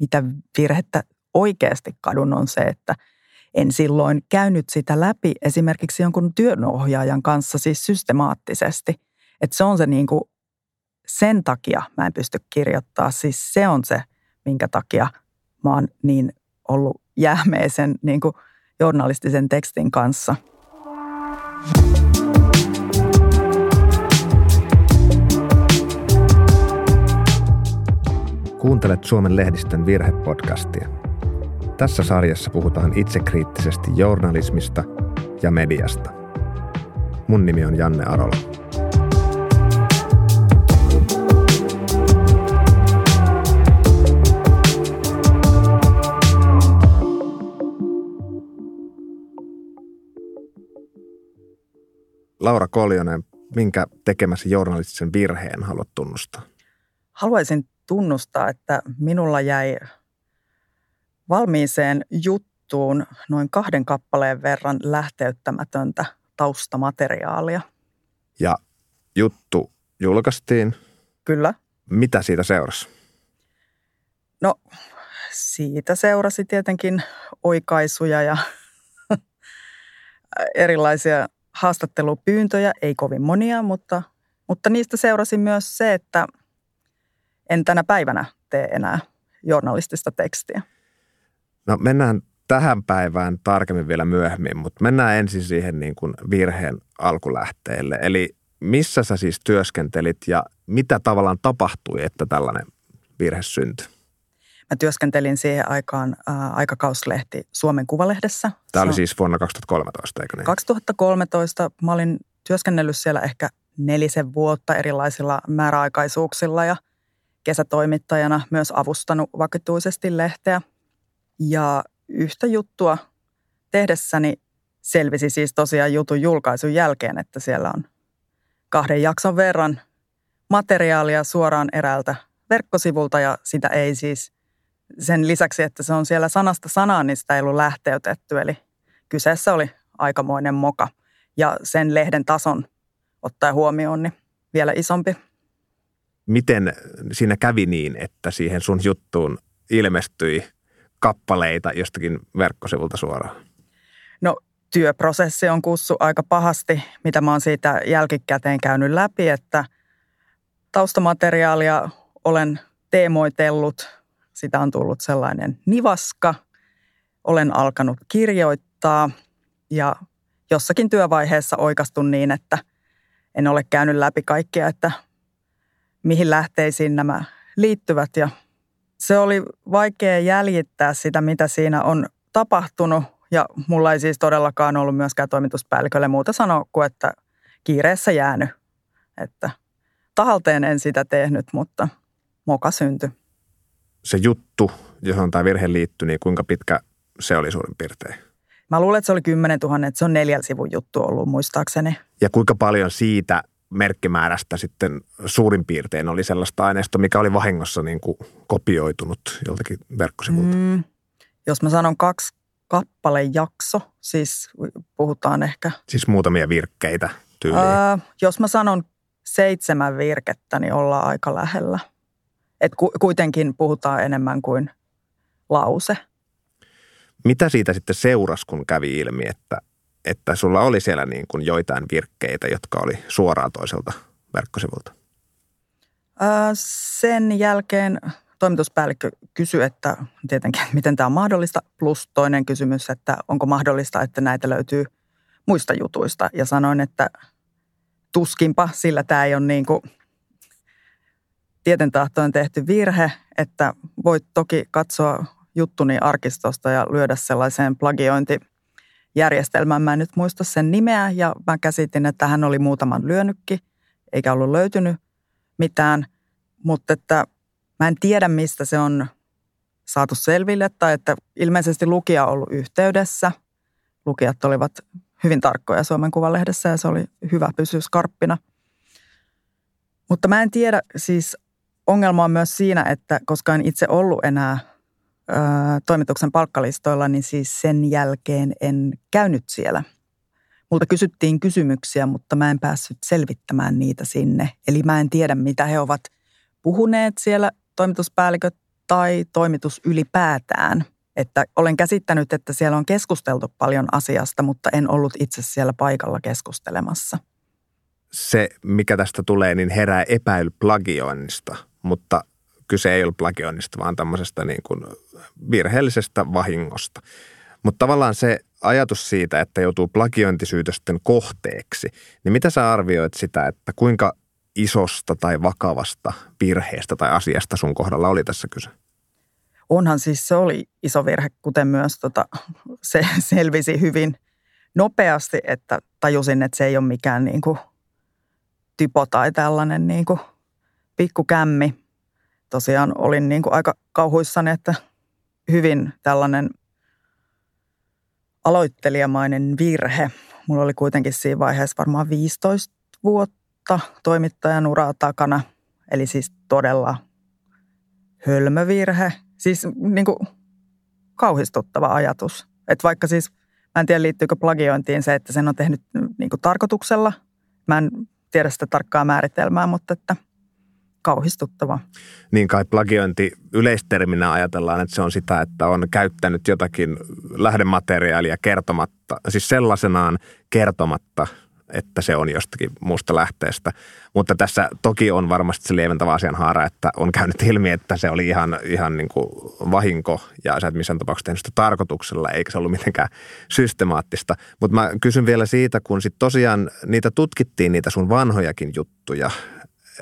mitä virhettä oikeasti kadun on se, että en silloin käynyt sitä läpi esimerkiksi jonkun työnohjaajan kanssa siis systemaattisesti. Että se on se niin kuin, sen takia mä en pysty kirjoittaa. Siis se on se, minkä takia mä oon niin ollut jähmeisen niin kuin journalistisen tekstin kanssa. Kuuntelet Suomen lehdistön virhepodcastia. Tässä sarjassa puhutaan itsekriittisesti journalismista ja mediasta. Mun nimi on Janne Arola. Laura Koljonen, minkä tekemässä journalistisen virheen haluat tunnustaa? Haluaisin tunnustaa, että minulla jäi valmiiseen juttuun noin kahden kappaleen verran lähteyttämätöntä taustamateriaalia. Ja juttu julkaistiin. Kyllä. Mitä siitä seurasi? No, siitä seurasi tietenkin oikaisuja ja erilaisia haastattelupyyntöjä, ei kovin monia, mutta, mutta niistä seurasi myös se, että – en tänä päivänä tee enää journalistista tekstiä. No mennään tähän päivään tarkemmin vielä myöhemmin, mutta mennään ensin siihen niin kuin virheen alkulähteelle. Eli missä sä siis työskentelit ja mitä tavallaan tapahtui, että tällainen virhe syntyi? Mä työskentelin siihen aikaan äh, aikakauslehti Suomen Kuvalehdessä. Tämä oli siis vuonna 2013, eikö niin? 2013. Mä olin työskennellyt siellä ehkä nelisen vuotta erilaisilla määräaikaisuuksilla ja – kesätoimittajana myös avustanut vakituisesti lehteä. Ja yhtä juttua tehdessäni selvisi siis tosiaan jutun julkaisun jälkeen, että siellä on kahden jakson verran materiaalia suoraan eräältä verkkosivulta ja sitä ei siis sen lisäksi, että se on siellä sanasta sanaan, niin sitä ei ollut lähteytetty. Eli kyseessä oli aikamoinen moka ja sen lehden tason ottaa huomioon niin vielä isompi miten siinä kävi niin, että siihen sun juttuun ilmestyi kappaleita jostakin verkkosivulta suoraan? No työprosessi on kussu aika pahasti, mitä mä oon siitä jälkikäteen käynyt läpi, että taustamateriaalia olen teemoitellut, sitä on tullut sellainen nivaska, olen alkanut kirjoittaa ja jossakin työvaiheessa oikastun niin, että en ole käynyt läpi kaikkia, että mihin lähteisiin nämä liittyvät. Ja se oli vaikea jäljittää sitä, mitä siinä on tapahtunut. Ja mulla ei siis todellakaan ollut myöskään toimituspäällikölle muuta sanoa kuin, että kiireessä jäänyt. Että tahalteen en sitä tehnyt, mutta moka syntyi. Se juttu, johon tämä virhe liittyi, niin kuinka pitkä se oli suurin piirtein? Mä luulen, että se oli 10 000, että se on neljän sivun juttu ollut muistaakseni. Ja kuinka paljon siitä merkkimäärästä sitten suurin piirtein oli sellaista aineistoa, mikä oli vahingossa niin kuin kopioitunut joltakin verkkosivulta? Mm, jos mä sanon kaksi kappale jakso, siis puhutaan ehkä... Siis muutamia virkkeitä tyyliin. Öö, jos mä sanon seitsemän virkettä, niin ollaan aika lähellä. Et ku, kuitenkin puhutaan enemmän kuin lause. Mitä siitä sitten seurasi, kun kävi ilmi, että että sulla oli siellä niin kuin joitain virkkeitä, jotka oli suoraan toiselta verkkosivulta? Sen jälkeen toimituspäällikkö kysyi, että tietenkin, miten tämä on mahdollista, plus toinen kysymys, että onko mahdollista, että näitä löytyy muista jutuista. Ja sanoin, että tuskinpa, sillä tämä ei ole niin kuin tietentahtoon tehty virhe, että voit toki katsoa juttuni arkistosta ja lyödä sellaiseen plagiointi – järjestelmään. Mä en nyt muista sen nimeä ja mä käsitin, että hän oli muutaman lyönytkin, eikä ollut löytynyt mitään. Mutta että mä en tiedä, mistä se on saatu selville tai että ilmeisesti lukija on ollut yhteydessä. Lukijat olivat hyvin tarkkoja Suomen Kuvalehdessä ja se oli hyvä pysyä skarppina. Mutta mä en tiedä, siis ongelma on myös siinä, että koska en itse ollut enää toimituksen palkkalistoilla, niin siis sen jälkeen en käynyt siellä. Multa kysyttiin kysymyksiä, mutta mä en päässyt selvittämään niitä sinne. Eli mä en tiedä, mitä he ovat puhuneet siellä toimituspäälliköt tai toimitus ylipäätään. Että olen käsittänyt, että siellä on keskusteltu paljon asiasta, mutta en ollut itse siellä paikalla keskustelemassa. Se, mikä tästä tulee, niin herää epäily plagioinnista, mutta kyse ei ole plagioinnista, vaan tämmöisestä niin kuin virheellisestä vahingosta. Mutta tavallaan se ajatus siitä, että joutuu plagiointisyytösten kohteeksi, niin mitä sä arvioit sitä, että kuinka isosta tai vakavasta virheestä tai asiasta sun kohdalla oli tässä kyse? Onhan siis se oli iso virhe, kuten myös tota, se selvisi hyvin nopeasti, että tajusin, että se ei ole mikään niin kuin typo tai tällainen niin kuin pikkukämmi. Tosiaan olin niin kuin aika kauhuissani, että hyvin tällainen aloittelijamainen virhe. Mulla oli kuitenkin siinä vaiheessa varmaan 15 vuotta toimittajan uraa takana. Eli siis todella hölmövirhe. Siis niin kuin kauhistuttava ajatus. Että vaikka siis, mä en tiedä liittyykö plagiointiin se, että sen on tehnyt niin kuin tarkoituksella. Mä en tiedä sitä tarkkaa määritelmää, mutta että – kauhistuttava. Niin kai plagiointi yleisterminä ajatellaan, että se on sitä, että on käyttänyt jotakin lähdemateriaalia kertomatta, siis sellaisenaan kertomatta, että se on jostakin muusta lähteestä. Mutta tässä toki on varmasti se lieventävä asianhaara, että on käynyt ilmi, että se oli ihan, ihan niin kuin vahinko ja sä et missään tapauksessa tehnyt sitä tarkoituksella, eikä se ollut mitenkään systemaattista. Mutta mä kysyn vielä siitä, kun sitten tosiaan niitä tutkittiin, niitä sun vanhojakin juttuja,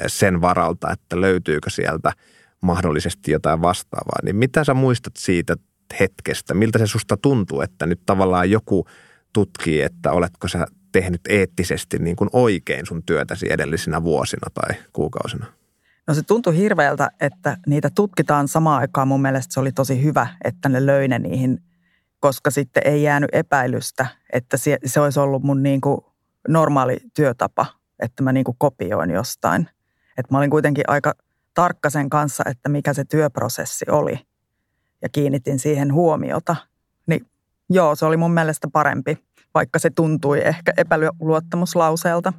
sen varalta, että löytyykö sieltä mahdollisesti jotain vastaavaa. Niin mitä sä muistat siitä hetkestä? Miltä se susta tuntuu, että nyt tavallaan joku tutkii, että oletko sä tehnyt eettisesti niin kuin oikein sun työtäsi edellisinä vuosina tai kuukausina? No se tuntui hirveältä, että niitä tutkitaan samaan aikaan. Mun mielestä se oli tosi hyvä, että ne löi ne niihin, koska sitten ei jäänyt epäilystä, että se, se olisi ollut mun niin kuin normaali työtapa, että mä niin kuin kopioin jostain – että mä olin kuitenkin aika tarkka sen kanssa, että mikä se työprosessi oli ja kiinnitin siihen huomiota. Niin joo, se oli mun mielestä parempi, vaikka se tuntui ehkä epäluottamuslauseelta.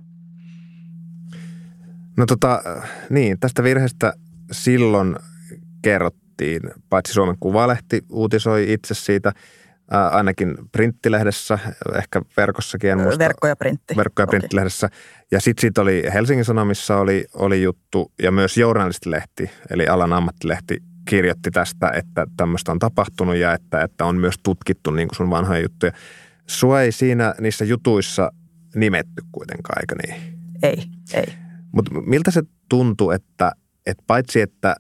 No tota, niin, tästä virheestä silloin kerrottiin, paitsi Suomen Kuvalehti uutisoi itse siitä – ainakin printtilehdessä, ehkä verkossakin. En muista. Verkko ja printti. Verkko ja printtilehdessä. Ja sitten siitä oli Helsingin Sanomissa oli, oli juttu ja myös journalistilehti, eli alan ammattilehti kirjoitti tästä, että tämmöistä on tapahtunut ja että, että on myös tutkittu niin kuin sun vanhoja juttuja. Sua ei siinä niissä jutuissa nimetty kuitenkaan, eikö niin? Ei, ei. Mutta miltä se tuntuu, että että paitsi että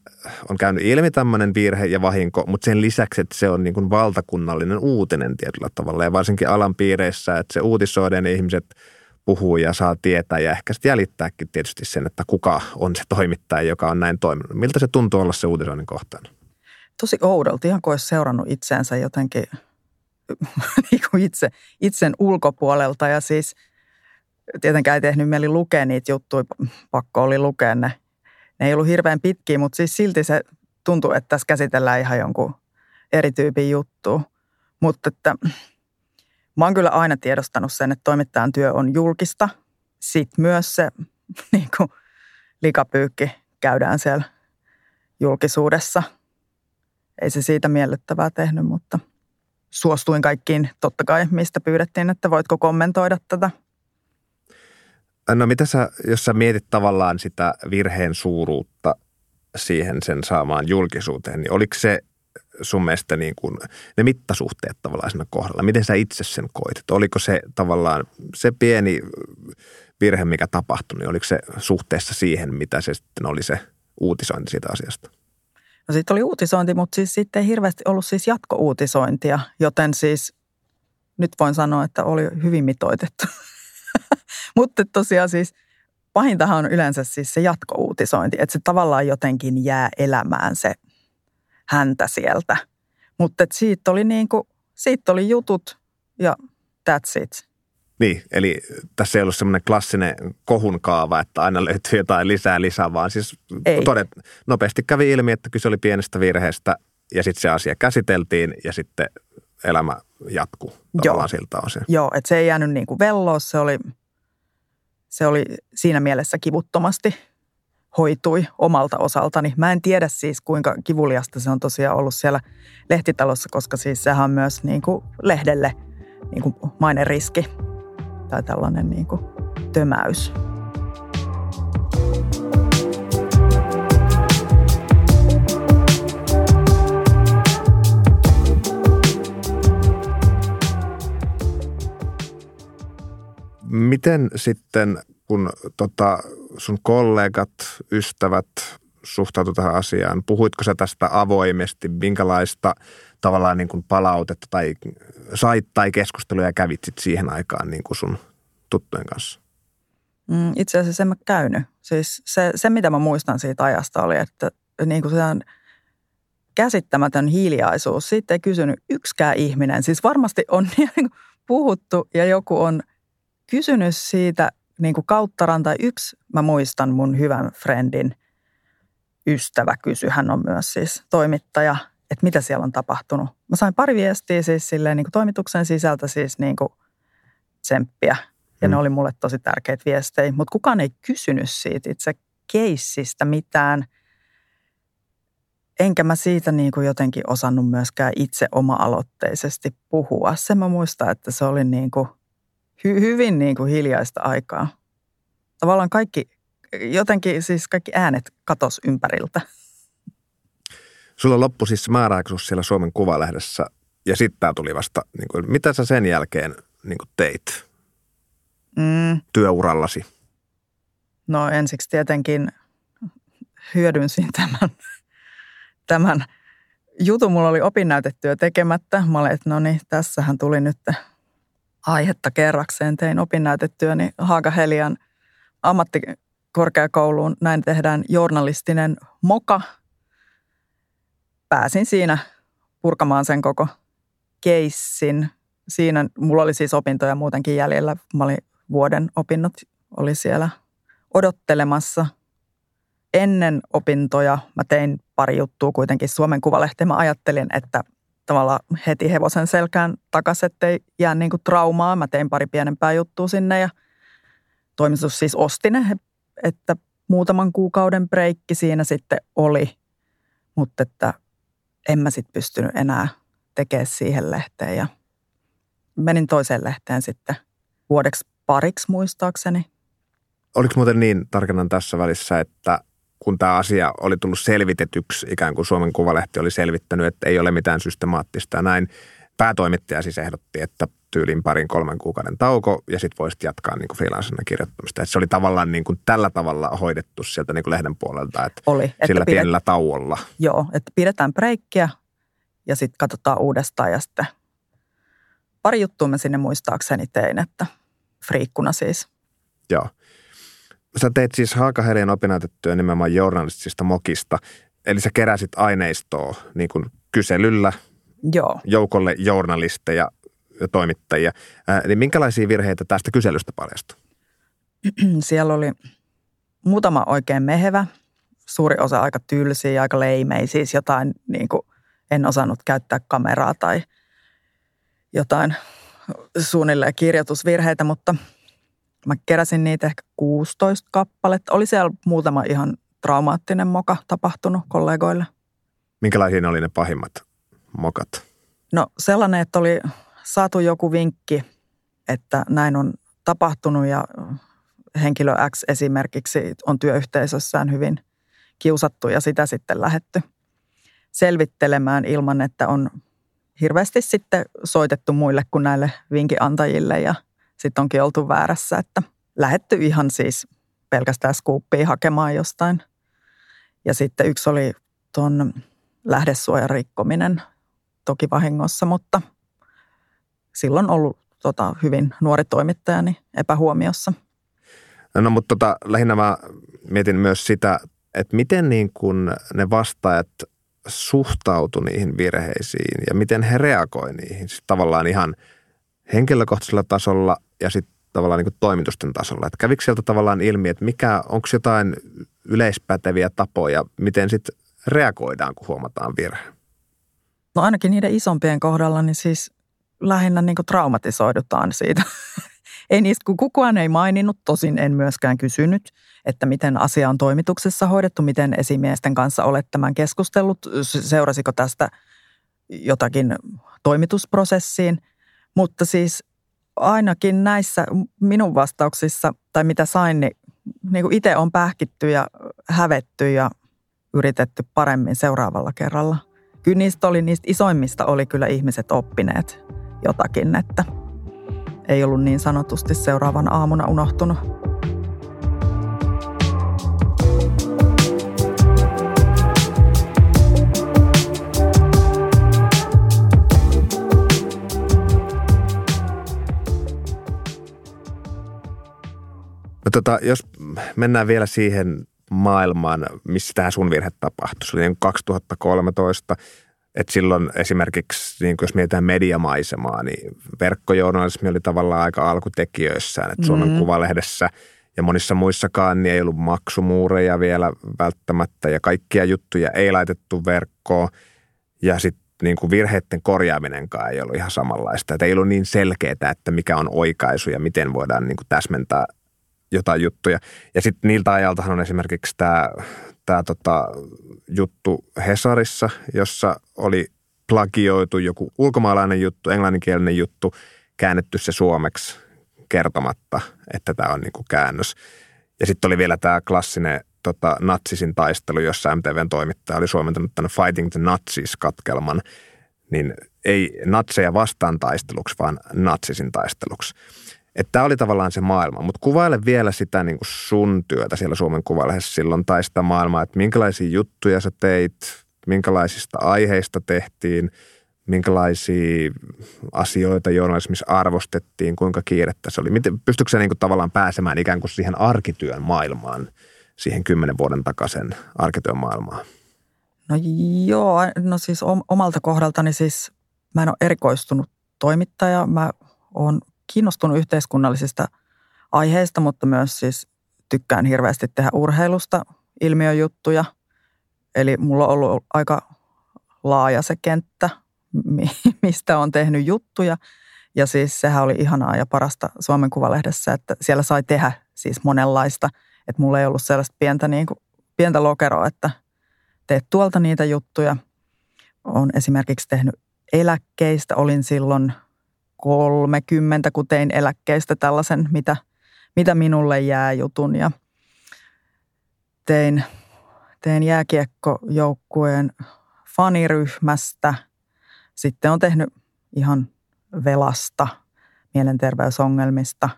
on käynyt ilmi tämmöinen virhe ja vahinko, mutta sen lisäksi, että se on niin kuin valtakunnallinen uutinen tietyllä tavalla. Ja varsinkin alan piireissä, että se uutisoiden ihmiset puhuu ja saa tietää ja ehkä sitten jäljittääkin tietysti sen, että kuka on se toimittaja, joka on näin toiminut. Miltä se tuntuu olla se uutisoinnin kohtaan? Tosi oudolta, ihan kuin olisi seurannut itseensä jotenkin niin kuin itse, itsen ulkopuolelta. Ja siis tietenkään ei tehnyt mieli lukea niitä juttuja, pakko oli lukea ne ne ei ollut hirveän pitkiä, mutta siis silti se tuntuu, että tässä käsitellään ihan jonkun eri tyypin juttu. Mutta että mä oon kyllä aina tiedostanut sen, että toimittajan työ on julkista. Sitten myös se niin kuin likapyykki käydään siellä julkisuudessa. Ei se siitä miellyttävää tehnyt, mutta suostuin kaikkiin totta kai, mistä pyydettiin, että voitko kommentoida tätä – No mitä sä, jos sä mietit tavallaan sitä virheen suuruutta siihen sen saamaan julkisuuteen, niin oliko se sun mielestä niin kuin ne mittasuhteet tavallaan siinä kohdalla? Miten sä itse sen koit? Että oliko se tavallaan se pieni virhe, mikä tapahtui, niin oliko se suhteessa siihen, mitä se sitten oli se uutisointi siitä asiasta? No sitten oli uutisointi, mutta siis sitten ei hirveästi ollut siis jatkouutisointia, joten siis nyt voin sanoa, että oli hyvin mitoitettu. Mutta tosiaan siis pahintahan on yleensä siis se jatkouutisointi, että se tavallaan jotenkin jää elämään se häntä sieltä. Mutta siitä oli niin kuin, siitä oli jutut ja that's it. Niin, eli tässä ei ollut semmoinen klassinen kohun kaava, että aina löytyy jotain lisää lisää, vaan siis todet, nopeasti kävi ilmi, että kyse oli pienestä virheestä ja sitten se asia käsiteltiin ja sitten elämä jatkuu tavallaan Joo. siltä osin. Joo, että se ei jäänyt niin kuin velloon, se oli – se oli siinä mielessä kivuttomasti hoitui omalta osaltani. Mä en tiedä siis, kuinka kivuliasta se on tosiaan ollut siellä lehtitalossa, koska siis sehän on myös niin kuin lehdelle niin kuin riski tai tällainen niin kuin tömäys. Miten sitten, kun tota, sun kollegat, ystävät suhtautuivat tähän asiaan, puhuitko sä tästä avoimesti, minkälaista tavallaan niin kuin palautetta tai sait tai keskusteluja kävit sit siihen aikaan niin kuin sun tuttujen kanssa? Mm, itse asiassa en mä käynyt. Siis se, se, mitä mä muistan siitä ajasta oli, että niin kuin se on käsittämätön hiljaisuus. Siitä ei kysynyt yksikään ihminen. Siis varmasti on niin puhuttu ja joku on – kysynyt siitä niin kuin kauttaran yksi, mä muistan mun hyvän friendin ystävä kysy, hän on myös siis toimittaja, että mitä siellä on tapahtunut. Mä sain pari viestiä siis silleen niin kuin toimituksen sisältä siis niin kuin tsemppiä ja mm. ne oli mulle tosi tärkeitä viestejä, mutta kukaan ei kysynyt siitä itse keissistä mitään. Enkä mä siitä niin kuin jotenkin osannut myöskään itse oma-aloitteisesti puhua. Se mä muistan, että se oli niin kuin – hy, hyvin niin kuin hiljaista aikaa. Tavallaan kaikki, jotenkin siis kaikki äänet katos ympäriltä. Sulla loppui siis määräaikaisuus siellä Suomen Kuvalehdessä ja sitten tämä tuli vasta. Niin kuin, mitä sä sen jälkeen niin kuin teit mm. työurallasi? No ensiksi tietenkin hyödynsin tämän, tämän jutun. Mulla oli opinnäytetyö tekemättä. Mä olin, että no niin, tässähän tuli nyt aihetta kerrakseen. Tein opinnäytetyöni Haaga-Helian ammattikorkeakouluun. Näin tehdään journalistinen moka. Pääsin siinä purkamaan sen koko keissin. Siinä mulla oli siis opintoja muutenkin jäljellä. Mä olin vuoden opinnot, oli siellä odottelemassa. Ennen opintoja mä tein pari juttua kuitenkin Suomen Kuvalehteen. Mä ajattelin, että tavallaan heti hevosen selkään takaisin, ettei jää niin kuin traumaa. Mä tein pari pienempää juttua sinne ja toimitus siis osti ne, että muutaman kuukauden breikki siinä sitten oli, mutta että en mä sitten pystynyt enää tekemään siihen lehteen ja menin toiseen lehteen sitten vuodeksi pariksi muistaakseni. Oliko muuten niin, tarkennan tässä välissä, että kun tämä asia oli tullut selvitetyksi, ikään kuin Suomen Kuvalehti oli selvittänyt, että ei ole mitään systemaattista näin. Päätoimittaja siis ehdotti, että tyyliin parin kolmen kuukauden tauko ja sitten voisit jatkaa niin freelancerina kirjoittamista. Et se oli tavallaan niin kuin tällä tavalla hoidettu sieltä niin kuin lehden puolelta, että oli, että sillä pidet, pienellä tauolla. Joo, että pidetään breikkiä ja sitten katsotaan uudestaan ja sitten pari juttua mä sinne muistaakseni tein, että friikkuna siis. Joo. Sä teit siis Haakaherien opinnäytettyä nimenomaan journalistisista mokista. Eli sä keräsit aineistoa niin kuin kyselyllä Joo. joukolle journalisteja ja toimittajia. Ää, niin minkälaisia virheitä tästä kyselystä paljastui? Siellä oli muutama oikein mehevä, suuri osa aika tylsiä, aika leimei, siis jotain niin kuin en osannut käyttää kameraa tai jotain suunnilleen kirjoitusvirheitä, mutta – Mä keräsin niitä ehkä 16 kappaletta. Oli siellä muutama ihan traumaattinen moka tapahtunut kollegoille. Minkälaisia ne oli ne pahimmat mokat? No sellainen, että oli saatu joku vinkki, että näin on tapahtunut ja henkilö X esimerkiksi on työyhteisössään hyvin kiusattu ja sitä sitten lähetty selvittelemään ilman, että on hirveästi sitten soitettu muille kuin näille vinkiantajille ja – sitten onkin oltu väärässä, että lähetty ihan siis pelkästään skuuppia hakemaan jostain. Ja sitten yksi oli tuon lähdesuojan rikkominen toki vahingossa, mutta silloin ollut tota, hyvin nuori toimittajani epähuomiossa. No mutta tota, lähinnä mä mietin myös sitä, että miten niin kun ne vastaajat suhtautu niihin virheisiin ja miten he reagoi niihin. Siis tavallaan ihan henkilökohtaisella tasolla ja sitten tavallaan niin kuin toimitusten tasolla. Että kävikö sieltä tavallaan ilmi, että mikä, onko jotain yleispäteviä tapoja, miten sitten reagoidaan, kun huomataan virhe? No ainakin niiden isompien kohdalla, niin siis lähinnä niin kuin traumatisoidutaan siitä. ei niistä, kun kukaan ei maininnut, tosin en myöskään kysynyt, että miten asia on toimituksessa hoidettu, miten esimiesten kanssa olet tämän keskustellut, seurasiko tästä jotakin toimitusprosessiin. Mutta siis ainakin näissä minun vastauksissa, tai mitä sain, niin, niin kuin itse on pähkitty ja hävetty ja yritetty paremmin seuraavalla kerralla. Kyllä niistä, oli, niistä isoimmista oli kyllä ihmiset oppineet jotakin, että ei ollut niin sanotusti seuraavan aamuna unohtunut. No tota, jos mennään vielä siihen maailmaan, missä tämä sun virhe tapahtui. Se oli 2013, niin että silloin esimerkiksi, niin jos mietitään mediamaisemaa, niin verkkojournalismi oli tavallaan aika alkutekijöissään. Että Suomen mm-hmm. Kuvalehdessä ja monissa muissakaan niin ei ollut maksumuureja vielä välttämättä ja kaikkia juttuja ei laitettu verkkoon. Ja sitten niin kuin virheiden korjaaminenkaan ei ollut ihan samanlaista. Että ei ollut niin selkeää, että mikä on oikaisu ja miten voidaan niin kuin täsmentää jotain juttuja. Ja sitten niiltä ajaltahan on esimerkiksi tämä tää tota juttu Hesarissa, jossa oli plagioitu joku ulkomaalainen juttu, englanninkielinen juttu, käännetty se suomeksi kertomatta, että tämä on niinku käännös. Ja sitten oli vielä tämä klassinen tota, natsisin taistelu, jossa MTVn toimittaja oli suomentanut tänne Fighting the Nazis-katkelman, niin ei natseja vastaan taisteluksi, vaan natsisin taisteluksi. Että tämä oli tavallaan se maailma. Mutta kuvaile vielä sitä niin kuin sun työtä siellä Suomen Kuvalehdessä silloin tai sitä maailmaa, että minkälaisia juttuja sä teit, minkälaisista aiheista tehtiin, minkälaisia asioita journalismissa arvostettiin, kuinka kiirettä se oli. Miten, pystyykö sä niin kuin tavallaan pääsemään ikään kuin siihen arkityön maailmaan, siihen kymmenen vuoden takaisin arkityön maailmaan? No joo, no siis omalta kohdaltani siis mä en ole erikoistunut toimittaja. Mä oon kiinnostunut yhteiskunnallisista aiheista, mutta myös siis tykkään hirveästi tehdä urheilusta ilmiöjuttuja. Eli mulla on ollut aika laaja se kenttä, mistä on tehnyt juttuja. Ja siis sehän oli ihanaa ja parasta Suomen Kuvalehdessä, että siellä sai tehdä siis monenlaista. Että mulla ei ollut sellaista pientä, niin kuin, pientä lokeroa, että teet tuolta niitä juttuja. Olen esimerkiksi tehnyt eläkkeistä. Olin silloin 30, kun tein eläkkeestä tällaisen, mitä, mitä minulle jää jutun. Ja tein, tein jääkiekkojoukkueen faniryhmästä. Sitten on tehnyt ihan velasta, mielenterveysongelmista,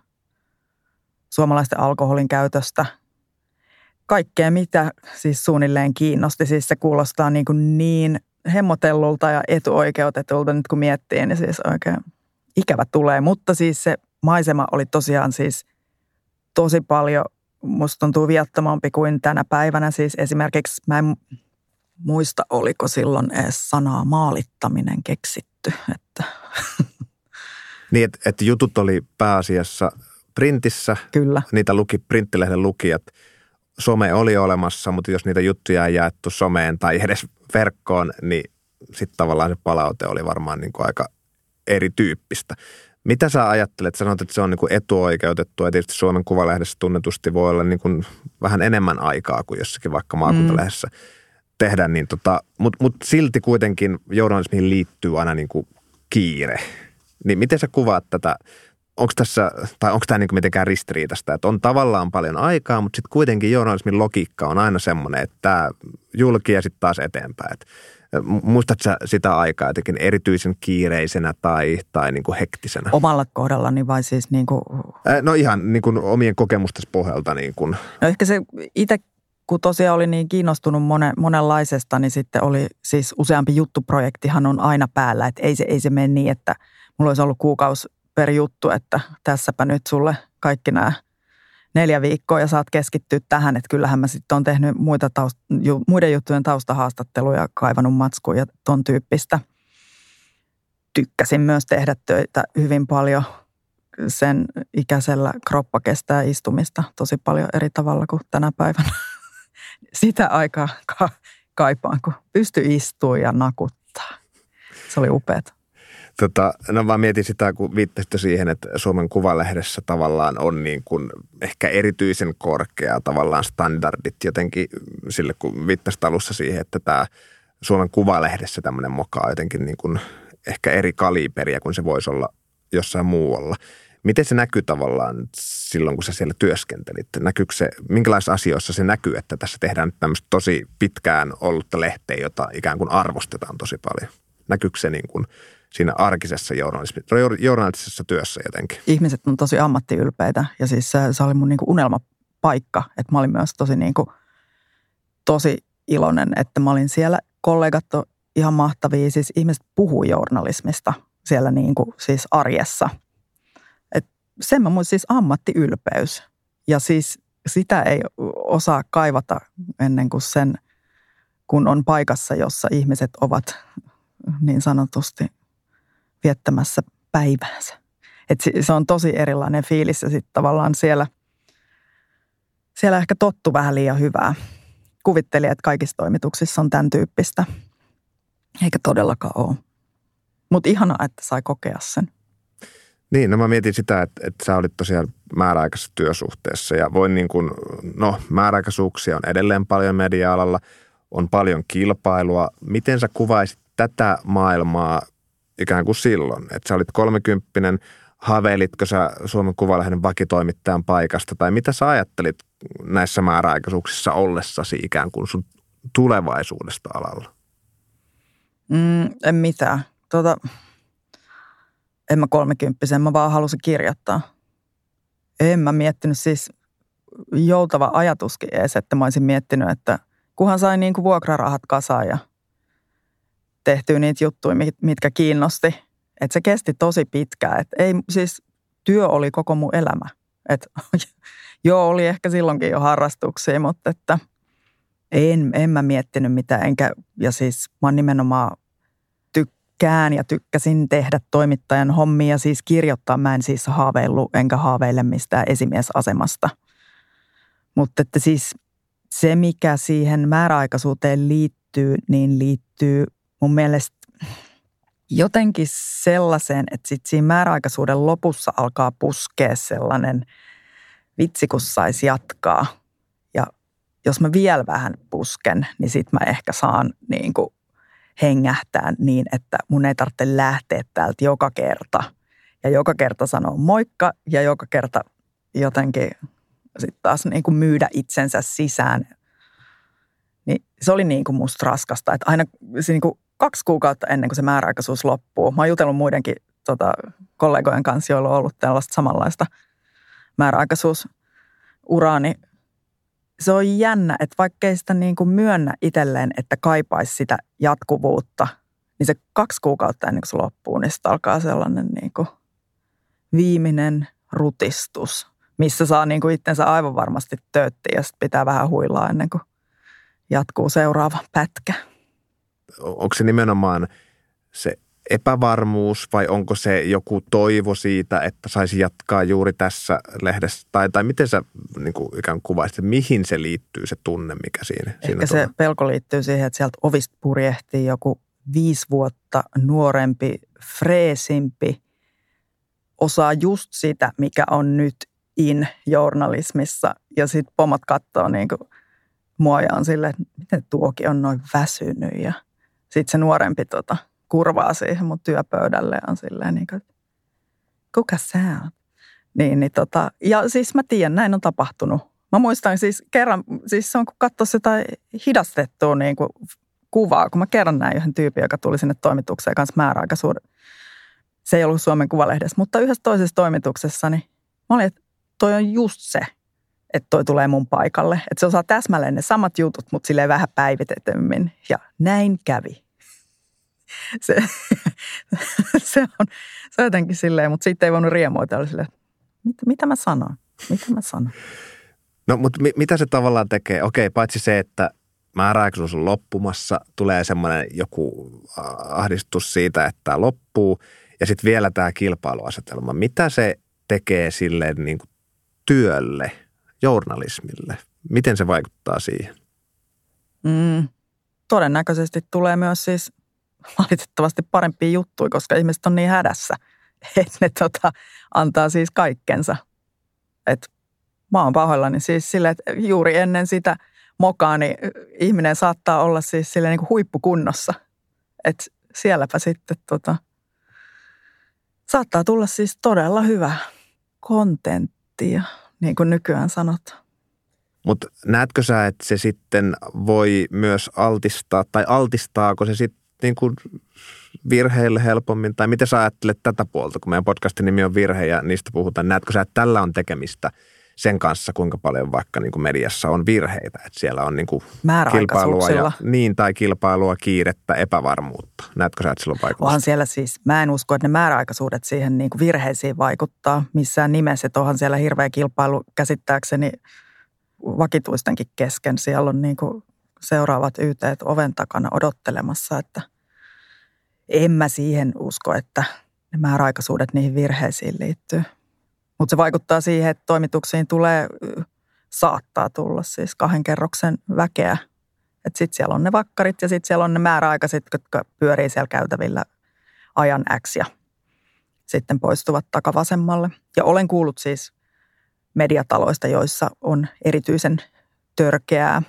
suomalaisten alkoholin käytöstä. Kaikkea, mitä siis suunnilleen kiinnosti. Siis se kuulostaa niin, kuin niin hemmotellulta ja etuoikeutetulta nyt kun miettii, niin siis oikein ikävä tulee. Mutta siis se maisema oli tosiaan siis tosi paljon, musta tuntuu viattomampi kuin tänä päivänä. Siis esimerkiksi mä en muista, oliko silloin edes sanaa maalittaminen keksitty. Että. Niin, että, että jutut oli pääasiassa printissä. Kyllä. Niitä luki printtilehden lukijat. Some oli olemassa, mutta jos niitä juttuja ei jaettu someen tai edes verkkoon, niin sitten tavallaan se palaute oli varmaan niin kuin aika erityyppistä. Mitä sä ajattelet? Sanoit, että se on niin kuin etuoikeutettua ja tietysti Suomen Kuvalehdessä tunnetusti voi olla niin kuin vähän enemmän aikaa kuin jossakin vaikka maakuntalehdessä mm. tehdä. Niin tota, Mutta mut silti kuitenkin journalismiin liittyy aina niin kuin kiire. Niin miten sä kuvaat tätä? Onko tässä, tai onko tämä niin mitenkään ristiriitasta, että on tavallaan paljon aikaa, mutta sitten kuitenkin journalismin logiikka on aina semmoinen, että tämä julki ja sitten taas eteenpäin. Että Muistatko sitä aikaa jotenkin erityisen kiireisenä tai, tai niin kuin hektisenä? Omalla kohdallani vai siis niin kuin... No ihan niin kuin omien kokemusten pohjalta. Niin kuin. No ehkä se itse, kun tosiaan oli niin kiinnostunut monen, monenlaisesta, niin sitten oli siis useampi juttuprojektihan on aina päällä. Että ei se, ei se mene niin, että mulla olisi ollut kuukausi per juttu, että tässäpä nyt sulle kaikki nämä neljä viikkoa ja saat keskittyä tähän. Että kyllähän mä sitten on tehnyt muita taust, ju, muiden juttujen taustahaastatteluja, kaivannut matskuja ton tyyppistä. Tykkäsin myös tehdä töitä hyvin paljon. Sen ikäisellä kroppa kestää istumista tosi paljon eri tavalla kuin tänä päivänä. Sitä aikaa ka- kaipaan, kun pysty istumaan ja nakuttaa. Se oli upeata. Tota, no mä mietin sitä, kun viittasitte siihen, että Suomen Kuvalehdessä tavallaan on niin kuin ehkä erityisen korkea tavallaan standardit jotenkin sille, kun viittasit alussa siihen, että tämä Suomen Kuvalehdessä tämmöinen moka on jotenkin niin kuin ehkä eri kaliberia kuin se voisi olla jossain muualla. Miten se näkyy tavallaan silloin, kun sä siellä työskentelit? Näkyykö se, minkälaisissa asioissa se näkyy, että tässä tehdään tämmöistä tosi pitkään ollutta lehteä, jota ikään kuin arvostetaan tosi paljon? Näkyykö se niin kuin siinä arkisessa journalistisessa työssä jotenkin? Ihmiset on tosi ammattiylpeitä ja siis se, se oli mun niin kuin unelmapaikka, että mä olin myös tosi, niin kuin, tosi iloinen, että mä olin siellä. Kollegat on ihan mahtavia, siis ihmiset puhuu journalismista siellä niin kuin, siis arjessa – sen mä muistin siis ammattiylpeys. Ja siis sitä ei osaa kaivata ennen kuin sen, kun on paikassa, jossa ihmiset ovat niin sanotusti viettämässä päiväänsä. Et se on tosi erilainen fiilis ja sitten tavallaan siellä, siellä ehkä tottu vähän liian hyvää. Kuvittelin, että kaikissa toimituksissa on tämän tyyppistä, eikä todellakaan ole. Mutta ihanaa, että sai kokea sen. Niin, no mä mietin sitä, että, että sä olit tosiaan määräaikaisessa työsuhteessa ja voin niin kuin, no määräaikaisuuksia on edelleen paljon media-alalla, on paljon kilpailua. Miten sä kuvaisit tätä maailmaa ikään kuin silloin, että sä olit kolmekymppinen, haaveilitko sä Suomen Kuvalehden vakitoimittajan paikasta tai mitä sä ajattelit näissä määräaikaisuuksissa ollessasi ikään kuin sun tulevaisuudesta alalla? Mm, en mitään. Tuota, en mä kolmekymppisen, mä vaan halusin kirjoittaa. En mä miettinyt siis joutava ajatuskin edes, että mä olisin miettinyt, että kunhan sain niin kuin vuokrarahat kasaan ja tehtyä niitä juttuja, mitkä kiinnosti. Että se kesti tosi pitkään. Että ei, siis työ oli koko mun elämä. Et, joo, oli ehkä silloinkin jo harrastuksia, mutta että en, en mä miettinyt mitään. Enkä, ja siis mä nimenomaan tykkään ja tykkäsin tehdä toimittajan hommia, siis kirjoittaa. Mä en siis haaveillut enkä haaveile mistään esimiesasemasta. Mutta että siis se, mikä siihen määräaikaisuuteen liittyy, niin liittyy mun mielestä jotenkin sellaiseen, että sitten siinä määräaikaisuuden lopussa alkaa puskea sellainen vitsi, kun saisi jatkaa. Ja jos mä vielä vähän pusken, niin sitten mä ehkä saan niin kuin hengähtää niin, että mun ei tarvitse lähteä täältä joka kerta. Ja joka kerta sanoa moikka ja joka kerta jotenkin sitten taas niin kuin myydä itsensä sisään. Niin se oli niin kuin musta raskasta, että aina se niin kuin kaksi kuukautta ennen kuin se määräaikaisuus loppuu. Mä oon jutellut muidenkin tota, kollegojen kanssa, joilla on ollut tällaista samanlaista määräaikaisuusuraa, niin se on jännä, että vaikkei sitä niin kuin myönnä itselleen, että kaipaisi sitä jatkuvuutta, niin se kaksi kuukautta ennen kuin se loppuu, niin sitten alkaa sellainen niin kuin viimeinen rutistus, missä saa niin kuin itsensä aivan varmasti töötti ja sitten pitää vähän huilaa ennen kuin jatkuu seuraava pätkä. Onko se nimenomaan se epävarmuus vai onko se joku toivo siitä, että saisi jatkaa juuri tässä lehdessä? Tai, tai miten sä niin kuin ikään kuin kuvaisit, mihin se liittyy se tunne, mikä siinä, Ehkä siinä se tulee? pelko liittyy siihen, että sieltä ovista purjehtii joku viisi vuotta nuorempi, freesimpi, osaa just sitä, mikä on nyt in journalismissa. Ja sitten pomot katsoo niin kuin mua ja on silleen, että miten tuokin on noin väsynyt. Ja sitten se nuorempi tota, kurvaa siihen mun työpöydälle on silleen niin kuin, kuka sä oot? Niin, niin tota, ja siis mä tiedän, näin on tapahtunut. Mä muistan siis kerran, siis se on kun katsoisi jotain hidastettua niin kuin kuvaa, kun mä kerran näin yhden tyypin, joka tuli sinne toimitukseen kanssa määräaikaisuuden. Se ei ollut Suomen Kuvalehdessä, mutta yhdessä toisessa toimituksessa, niin mä olin, että toi on just se, että toi tulee mun paikalle. Että se osaa täsmälleen ne samat jutut, mutta silleen vähän päivitetemmin. Ja näin kävi se, se, on, se on jotenkin silleen, mutta siitä ei voinut riemuita. silleen, mitä, mitä mä sanon? Mitä mä sanon? No, mutta mi, mitä se tavallaan tekee? Okei, paitsi se, että määräaikaisuus on loppumassa, tulee semmoinen joku ahdistus siitä, että tämä loppuu, ja sitten vielä tämä kilpailuasetelma. Mitä se tekee sille niin kuin työlle, journalismille? Miten se vaikuttaa siihen? Mm, todennäköisesti tulee myös siis valitettavasti parempia juttuja, koska ihmiset on niin hädässä, että ne tota, antaa siis kaikkensa. Et mä oon pahoillani siis sille, että juuri ennen sitä mokaa, niin ihminen saattaa olla siis sille niin kuin huippukunnossa. Että sielläpä sitten tota, saattaa tulla siis todella hyvä kontenttia, niin kuin nykyään sanotaan. Mutta näetkö sä, että se sitten voi myös altistaa, tai altistaako se sitten niin kuin virheille helpommin, tai miten sä ajattelet tätä puolta, kun meidän podcastin nimi on Virhe ja niistä puhutaan. Näetkö sä, että tällä on tekemistä sen kanssa, kuinka paljon vaikka niin kuin mediassa on virheitä, että siellä on niin kuin kilpailua ja, niin, tai kilpailua, kiirettä, epävarmuutta. Näetkö sä, että sillä on vaikutusta? Onhan siellä siis, mä en usko, että ne määräaikaisuudet siihen niin kuin virheisiin vaikuttaa missään nimessä, että onhan siellä hirveä kilpailu käsittääkseni vakituistenkin kesken. Siellä on niin kuin seuraavat yteet oven takana odottelemassa, että en mä siihen usko, että ne määräaikaisuudet niihin virheisiin liittyy. Mutta se vaikuttaa siihen, että toimituksiin tulee, saattaa tulla siis kahden kerroksen väkeä. Että sitten siellä on ne vakkarit ja sitten siellä on ne määräaikaiset, jotka pyörii siellä käytävillä ajan X ja sitten poistuvat takavasemmalle. Ja olen kuullut siis mediataloista, joissa on erityisen törkeää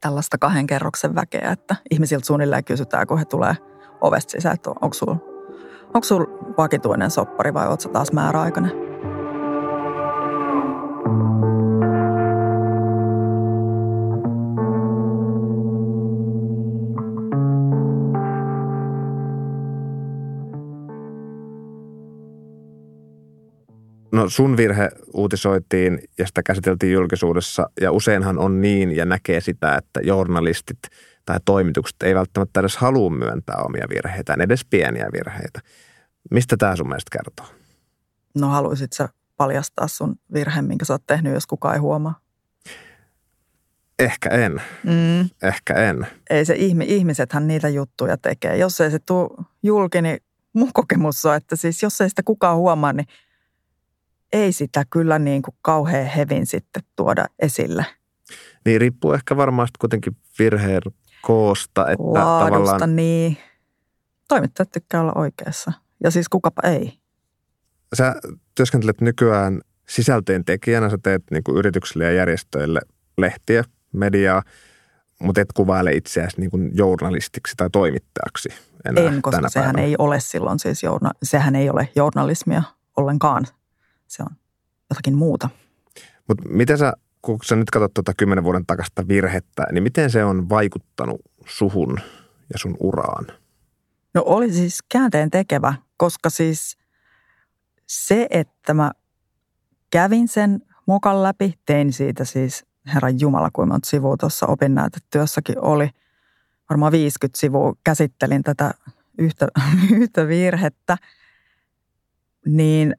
tällaista kahden kerroksen väkeä, että ihmisiltä suunnilleen kysytään, kun he tulee ovesta sisään, että onko sulla onko sul vakituinen soppari vai ootko taas määräaikainen. Sun virhe uutisoitiin ja sitä käsiteltiin julkisuudessa ja useinhan on niin ja näkee sitä, että journalistit tai toimitukset ei välttämättä edes halua myöntää omia virheitä, edes pieniä virheitä. Mistä tämä sun mielestä kertoo? No haluaisit sä paljastaa sun virheen, minkä sä oot tehnyt, jos kukaan ei huomaa? Ehkä en. Mm. Ehkä en. Ei se ihmi, ihmisethän niitä juttuja tekee. Jos ei se tule julki, niin mun kokemus on, että siis jos ei sitä kukaan huomaa, niin ei sitä kyllä niin kuin kauhean hevin sitten tuoda esille. Niin riippuu ehkä varmaan kuitenkin virheen koosta. Että Laadusta, tavallaan... niin. Toimittajat tykkää olla oikeassa. Ja siis kukapa ei. Sä työskentelet nykyään sisältöjen tekijänä. Sä teet niin kuin yrityksille ja järjestöille lehtiä, mediaa, mutta et kuvaile itseäsi niin kuin journalistiksi tai toimittajaksi enää En, koska sehän päivänä. ei ole silloin siis, journa- sehän ei ole journalismia ollenkaan se on jotakin muuta. Mutta miten sä, kun sä nyt katsot tuota kymmenen vuoden takasta virhettä, niin miten se on vaikuttanut suhun ja sun uraan? No oli siis käänteen tekevä, koska siis se, että mä kävin sen mokan läpi, tein siitä siis Herran Jumala, kuin monta sivua tuossa opinnäytetyössäkin oli. Varmaan 50 sivua käsittelin tätä yhtä, yhtä virhettä. Niin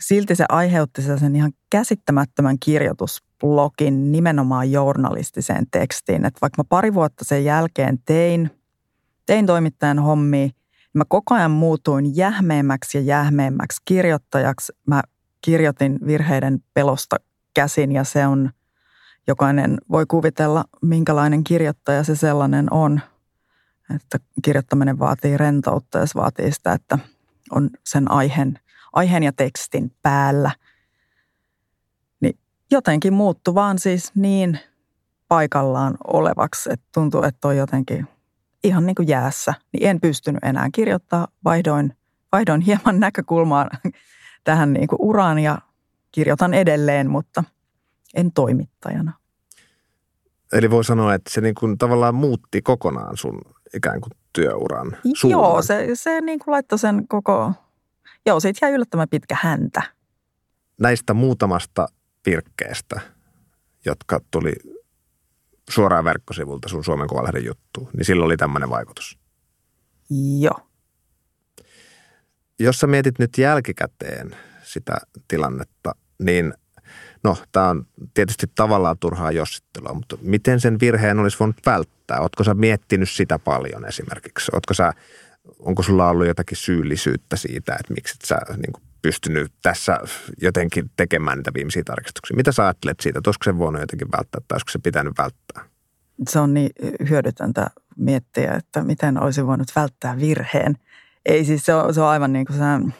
silti se aiheutti sen ihan käsittämättömän kirjoitusblogin nimenomaan journalistiseen tekstiin. Että vaikka mä pari vuotta sen jälkeen tein, tein toimittajan hommia, niin mä koko ajan muutuin jähmeemmäksi ja jähmeemmäksi kirjoittajaksi. Mä kirjoitin virheiden pelosta käsin ja se on, jokainen voi kuvitella, minkälainen kirjoittaja se sellainen on. Että kirjoittaminen vaatii rentoutta ja se vaatii sitä, että on sen aiheen aiheen ja tekstin päällä. Niin jotenkin muuttu vaan siis niin paikallaan olevaksi, että tuntuu, että on jotenkin ihan niin kuin jäässä. Niin en pystynyt enää kirjoittaa, vaihdoin, vaihdoin hieman näkökulmaa tähän niin kuin uraan ja kirjoitan edelleen, mutta en toimittajana. Eli voi sanoa, että se niin kuin tavallaan muutti kokonaan sun ikään kuin työuran suunnan. Joo, se, se niin kuin laittoi sen koko Joo, siitä jäi yllättävän pitkä häntä. Näistä muutamasta virkkeestä, jotka tuli suoraan verkkosivulta sun Suomen Kuvalehden juttu, niin sillä oli tämmöinen vaikutus. Joo. Jos sä mietit nyt jälkikäteen sitä tilannetta, niin no, tämä on tietysti tavallaan turhaa jossittelua, mutta miten sen virheen olisi voinut välttää? Ootko sä miettinyt sitä paljon esimerkiksi? Ootko sä onko sulla ollut jotakin syyllisyyttä siitä, että miksi et sä niin kuin pystynyt tässä jotenkin tekemään niitä viimeisiä tarkistuksia? Mitä sä ajattelet siitä, että olisiko se voinut jotenkin välttää tai olisiko se pitänyt välttää? Se on niin hyödytöntä miettiä, että miten olisi voinut välttää virheen. Ei siis se on, se on aivan niin kuin sehän,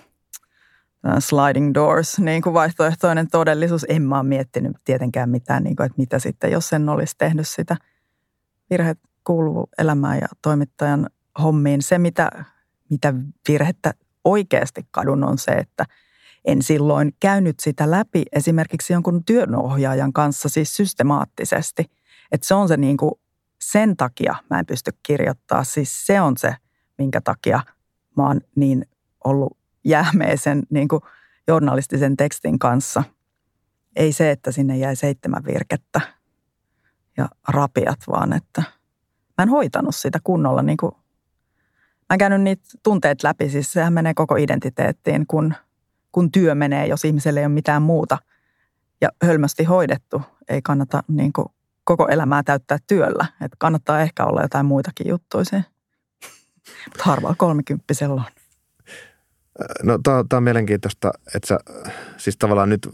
sliding doors, niin kuin vaihtoehtoinen todellisuus. En mä ole miettinyt tietenkään mitään, niin kuin, että mitä sitten, jos en olisi tehnyt sitä. Virheet kuuluu elämään ja toimittajan hommiin. Se, mitä, mitä virhettä oikeasti kadun, on se, että en silloin käynyt sitä läpi esimerkiksi jonkun työnohjaajan kanssa siis systemaattisesti. Että se on se niin kuin, sen takia mä en pysty kirjoittaa. Siis se on se, minkä takia mä oon niin ollut jähmeisen niin kuin journalistisen tekstin kanssa. Ei se, että sinne jäi seitsemän virkettä ja rapiat, vaan että mä en hoitanut sitä kunnolla. Niin kuin, mä en käynyt niitä tunteet läpi, siis sehän menee koko identiteettiin, kun, kun työ menee, jos ihmiselle ei ole mitään muuta ja hölmösti hoidettu. Ei kannata niin kuin, koko elämää täyttää työllä. Että kannattaa ehkä olla jotain muitakin juttuja Mutta harvalla kolmikymppisellä on. No tämä on mielenkiintoista, että sä siis tavallaan nyt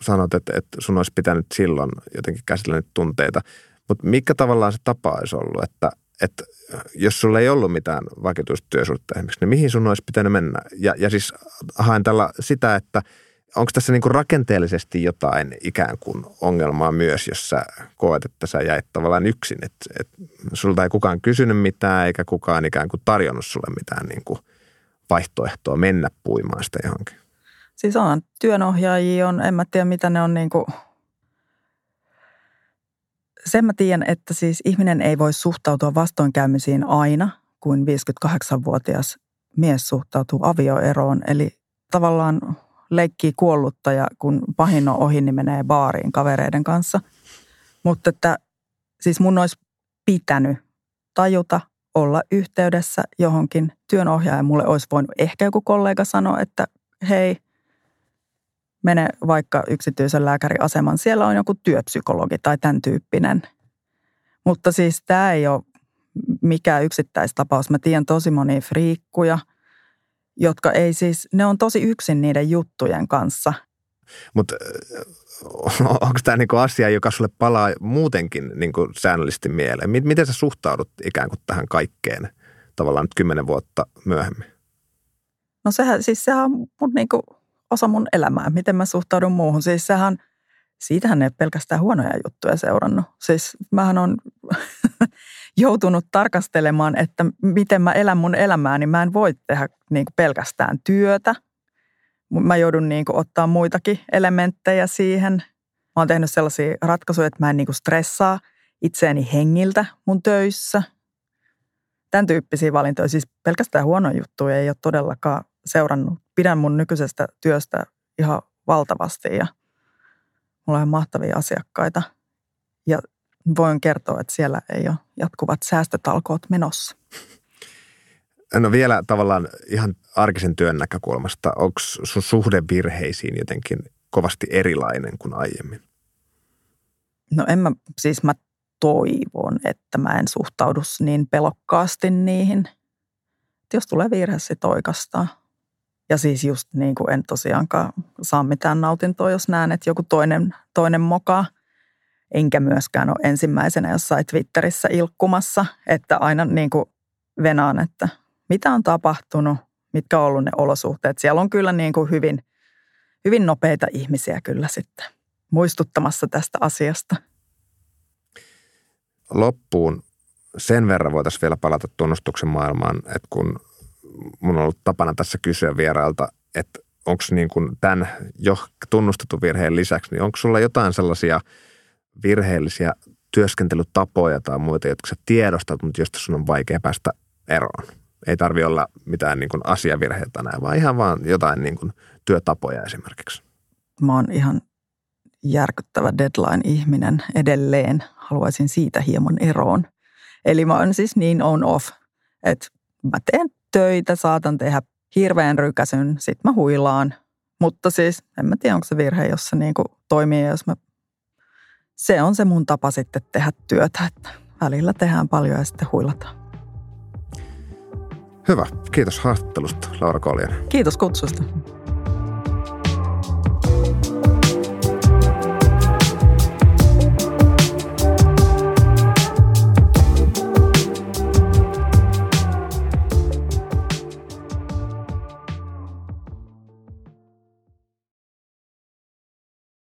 sanot, että, että sun olisi pitänyt silloin jotenkin käsitellä nyt tunteita. Mutta mikä tavallaan se tapa olisi ollut, että, että jos sulla ei ollut mitään vakituistyösuhdetta esimerkiksi, niin mihin sun olisi pitänyt mennä? Ja, ja siis haen tällä sitä, että onko tässä niin kuin rakenteellisesti jotain ikään kuin ongelmaa myös, jos sä koet, että sä jäit tavallaan yksin. Että, että sulta ei kukaan kysynyt mitään eikä kukaan ikään kuin tarjonnut sulle mitään niin kuin – vaihtoehtoa mennä puimaan sitä johonkin? Siis on työnohjaajia, on, en mä tiedä mitä ne on niin kuin, sen mä tiedän, että siis ihminen ei voi suhtautua vastoinkäymisiin aina, kuin 58-vuotias mies suhtautuu avioeroon. Eli tavallaan leikkii kuollutta ja kun pahin on ohi, niin menee baariin kavereiden kanssa. Mutta että siis mun olisi pitänyt tajuta, olla yhteydessä johonkin työnohjaajan. Mulle olisi voinut ehkä joku kollega sanoa, että hei, mene vaikka yksityisen lääkäriaseman. Siellä on joku työpsykologi tai tämän tyyppinen. Mutta siis tämä ei ole mikään yksittäistapaus. Mä tiedän tosi monia friikkuja, jotka ei siis, ne on tosi yksin niiden juttujen kanssa. Mutta onko tämä niinku asia, joka sulle palaa muutenkin niinku säännöllisesti mieleen? Miten sä suhtaudut ikään kuin tähän kaikkeen tavallaan nyt kymmenen vuotta myöhemmin? No sehän, siis sehän on mun niinku osa mun elämää, miten mä suhtaudun muuhun. Siis sehän, siitähän ei ole pelkästään huonoja juttuja seurannut. Siis mähän on joutunut tarkastelemaan, että miten mä elän mun elämää, niin mä en voi tehdä niinku pelkästään työtä – mä joudun niin kuin ottaa muitakin elementtejä siihen. Mä oon tehnyt sellaisia ratkaisuja, että mä en niin kuin stressaa itseäni hengiltä mun töissä. Tämän tyyppisiä valintoja, siis pelkästään huonoja juttuja ei ole todellakaan seurannut. Pidän mun nykyisestä työstä ihan valtavasti ja mulla on mahtavia asiakkaita. Ja voin kertoa, että siellä ei ole jatkuvat säästötalkoot menossa. No vielä tavallaan ihan arkisen työn näkökulmasta, onko sun suhde virheisiin jotenkin kovasti erilainen kuin aiemmin? No en mä, siis mä toivon, että mä en suhtaudu niin pelokkaasti niihin. Jos tulee virhe, sit oikeastaan. Ja siis just niin kuin en tosiaankaan saa mitään nautintoa, jos näen, että joku toinen, toinen mokaa. Enkä myöskään ole ensimmäisenä jossain Twitterissä ilkkumassa, että aina niin kuin venaan, että mitä on tapahtunut, mitkä on ollut ne olosuhteet. Siellä on kyllä niin kuin hyvin, hyvin nopeita ihmisiä kyllä sitten muistuttamassa tästä asiasta. Loppuun sen verran voitaisiin vielä palata tunnustuksen maailmaan, että kun mun on ollut tapana tässä kysyä vierailta, että onko niin tämän jo tunnustetun virheen lisäksi, niin onko sulla jotain sellaisia virheellisiä työskentelytapoja tai muita, jotka sä tiedostat, mutta josta sun on vaikea päästä eroon? Ei tarvi olla mitään niin kuin asiavirheitä näin, vaan ihan vaan jotain niin kuin työtapoja esimerkiksi. Mä oon ihan järkyttävä deadline-ihminen edelleen. Haluaisin siitä hieman eroon. Eli mä oon siis niin on-off, että mä teen töitä, saatan tehdä hirveän rykäsyn, sit mä huilaan. Mutta siis en mä tiedä, onko se virhe, jos se niin kuin toimii, jos mä... Se on se mun tapa sitten tehdä työtä, että välillä tehdään paljon ja sitten huilataan. Hyvä. Kiitos haastattelusta, Laura Koljanen. Kiitos kutsusta.